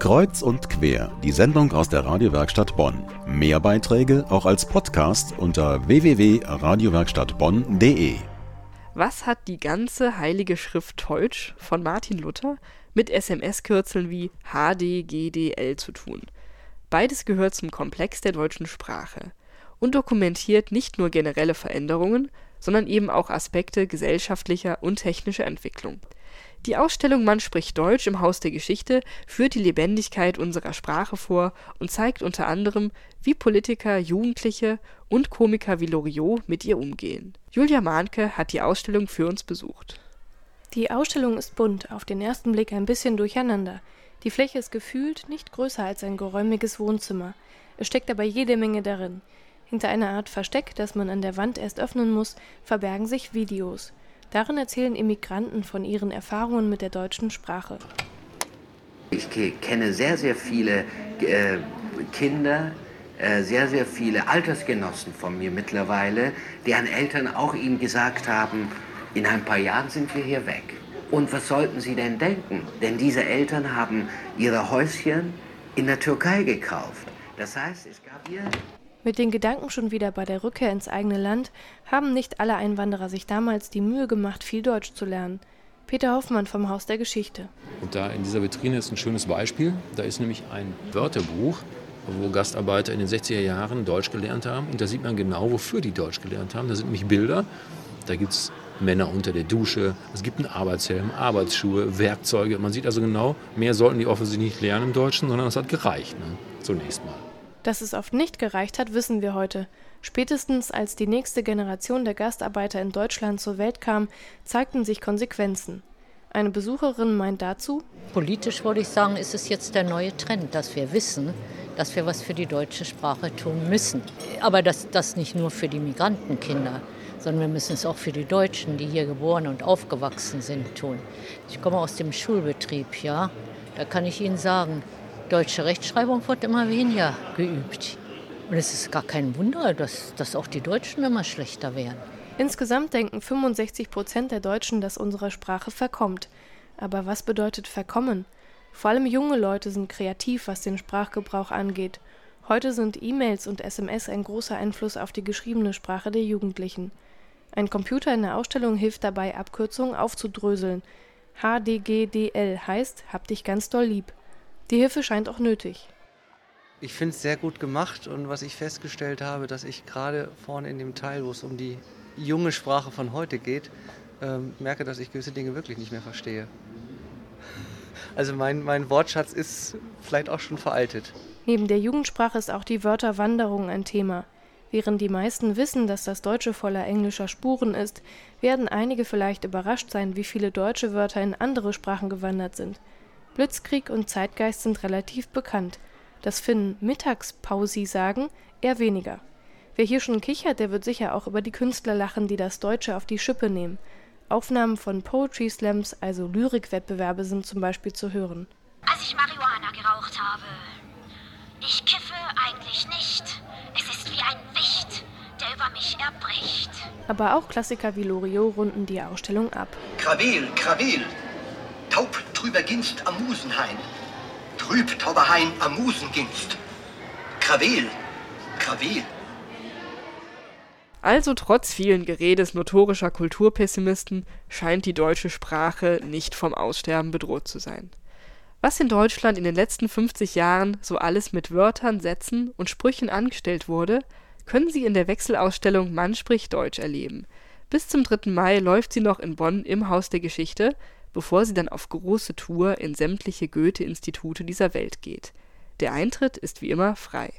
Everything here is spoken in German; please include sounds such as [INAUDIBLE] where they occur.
Kreuz und quer, die Sendung aus der Radiowerkstatt Bonn. Mehr Beiträge auch als Podcast unter www.radiowerkstattbonn.de. Was hat die ganze heilige Schrift Deutsch von Martin Luther mit SMS-Kürzeln wie HDGDL zu tun? Beides gehört zum Komplex der deutschen Sprache und dokumentiert nicht nur generelle Veränderungen, sondern eben auch Aspekte gesellschaftlicher und technischer Entwicklung. Die Ausstellung Man spricht Deutsch im Haus der Geschichte führt die Lebendigkeit unserer Sprache vor und zeigt unter anderem, wie Politiker, Jugendliche und Komiker wie Loriot mit ihr umgehen. Julia Mahnke hat die Ausstellung für uns besucht. Die Ausstellung ist bunt, auf den ersten Blick ein bisschen durcheinander. Die Fläche ist gefühlt nicht größer als ein geräumiges Wohnzimmer. Es steckt aber jede Menge darin. Hinter einer Art Versteck, das man an der Wand erst öffnen muss, verbergen sich Videos. Darin erzählen Immigranten von ihren Erfahrungen mit der deutschen Sprache. Ich kenne sehr, sehr viele äh, Kinder, äh, sehr, sehr viele Altersgenossen von mir mittlerweile, deren Eltern auch ihnen gesagt haben, in ein paar Jahren sind wir hier weg. Und was sollten sie denn denken? Denn diese Eltern haben ihre Häuschen in der Türkei gekauft. Das heißt, es gab hier mit den Gedanken schon wieder bei der Rückkehr ins eigene Land haben nicht alle Einwanderer sich damals die Mühe gemacht, viel Deutsch zu lernen. Peter Hoffmann vom Haus der Geschichte. Und da in dieser Vitrine ist ein schönes Beispiel. Da ist nämlich ein Wörterbuch, wo Gastarbeiter in den 60er Jahren Deutsch gelernt haben. Und da sieht man genau, wofür die Deutsch gelernt haben. Da sind nämlich Bilder. Da gibt es Männer unter der Dusche. Es gibt einen Arbeitshelm, Arbeitsschuhe, Werkzeuge. Man sieht also genau, mehr sollten die offensichtlich nicht lernen im Deutschen, sondern es hat gereicht. Ne? Zunächst mal. Dass es oft nicht gereicht hat, wissen wir heute. Spätestens als die nächste Generation der Gastarbeiter in Deutschland zur Welt kam, zeigten sich Konsequenzen. Eine Besucherin meint dazu, Politisch würde ich sagen, ist es jetzt der neue Trend, dass wir wissen, dass wir was für die deutsche Sprache tun müssen. Aber das, das nicht nur für die Migrantenkinder, sondern wir müssen es auch für die Deutschen, die hier geboren und aufgewachsen sind, tun. Ich komme aus dem Schulbetrieb, ja. Da kann ich Ihnen sagen, deutsche Rechtschreibung wird immer weniger geübt. Und es ist gar kein Wunder, dass, dass auch die Deutschen immer schlechter werden. Insgesamt denken 65 Prozent der Deutschen, dass unsere Sprache verkommt. Aber was bedeutet verkommen? Vor allem junge Leute sind kreativ, was den Sprachgebrauch angeht. Heute sind E-Mails und SMS ein großer Einfluss auf die geschriebene Sprache der Jugendlichen. Ein Computer in der Ausstellung hilft dabei, Abkürzungen aufzudröseln. HDGDL heißt Hab dich ganz doll lieb. Die Hilfe scheint auch nötig. Ich finde es sehr gut gemacht und was ich festgestellt habe, dass ich gerade vorne in dem Teil, wo es um die junge Sprache von heute geht, ähm, merke, dass ich gewisse Dinge wirklich nicht mehr verstehe. [LAUGHS] Also mein, mein Wortschatz ist vielleicht auch schon veraltet. Neben der Jugendsprache ist auch die Wörterwanderung ein Thema. Während die meisten wissen, dass das Deutsche voller englischer Spuren ist, werden einige vielleicht überrascht sein, wie viele deutsche Wörter in andere Sprachen gewandert sind. Blitzkrieg und Zeitgeist sind relativ bekannt. Das Finnen Mittagspausi sagen eher weniger. Wer hier schon kichert, der wird sicher auch über die Künstler lachen, die das Deutsche auf die Schippe nehmen. Aufnahmen von Poetry Slams, also Lyrikwettbewerbe, sind zum Beispiel zu hören. Als ich Marihuana geraucht habe. Ich kiffe eigentlich nicht. Es ist wie ein Wicht, der über mich erbricht. Aber auch Klassiker wie Loriot runden die Ausstellung ab. Krawel, Krawel, Taub trüber Ginst am Musenhain. Trüb Tauberhain am Musenginst. Krawel, Krawel. Also trotz vielen Geredes notorischer Kulturpessimisten scheint die deutsche Sprache nicht vom Aussterben bedroht zu sein. Was in Deutschland in den letzten 50 Jahren so alles mit Wörtern, Sätzen und Sprüchen angestellt wurde, können Sie in der Wechselausstellung Mann spricht Deutsch erleben. Bis zum 3. Mai läuft sie noch in Bonn im Haus der Geschichte bevor sie dann auf große Tour in sämtliche Goethe-Institute dieser Welt geht. Der Eintritt ist wie immer frei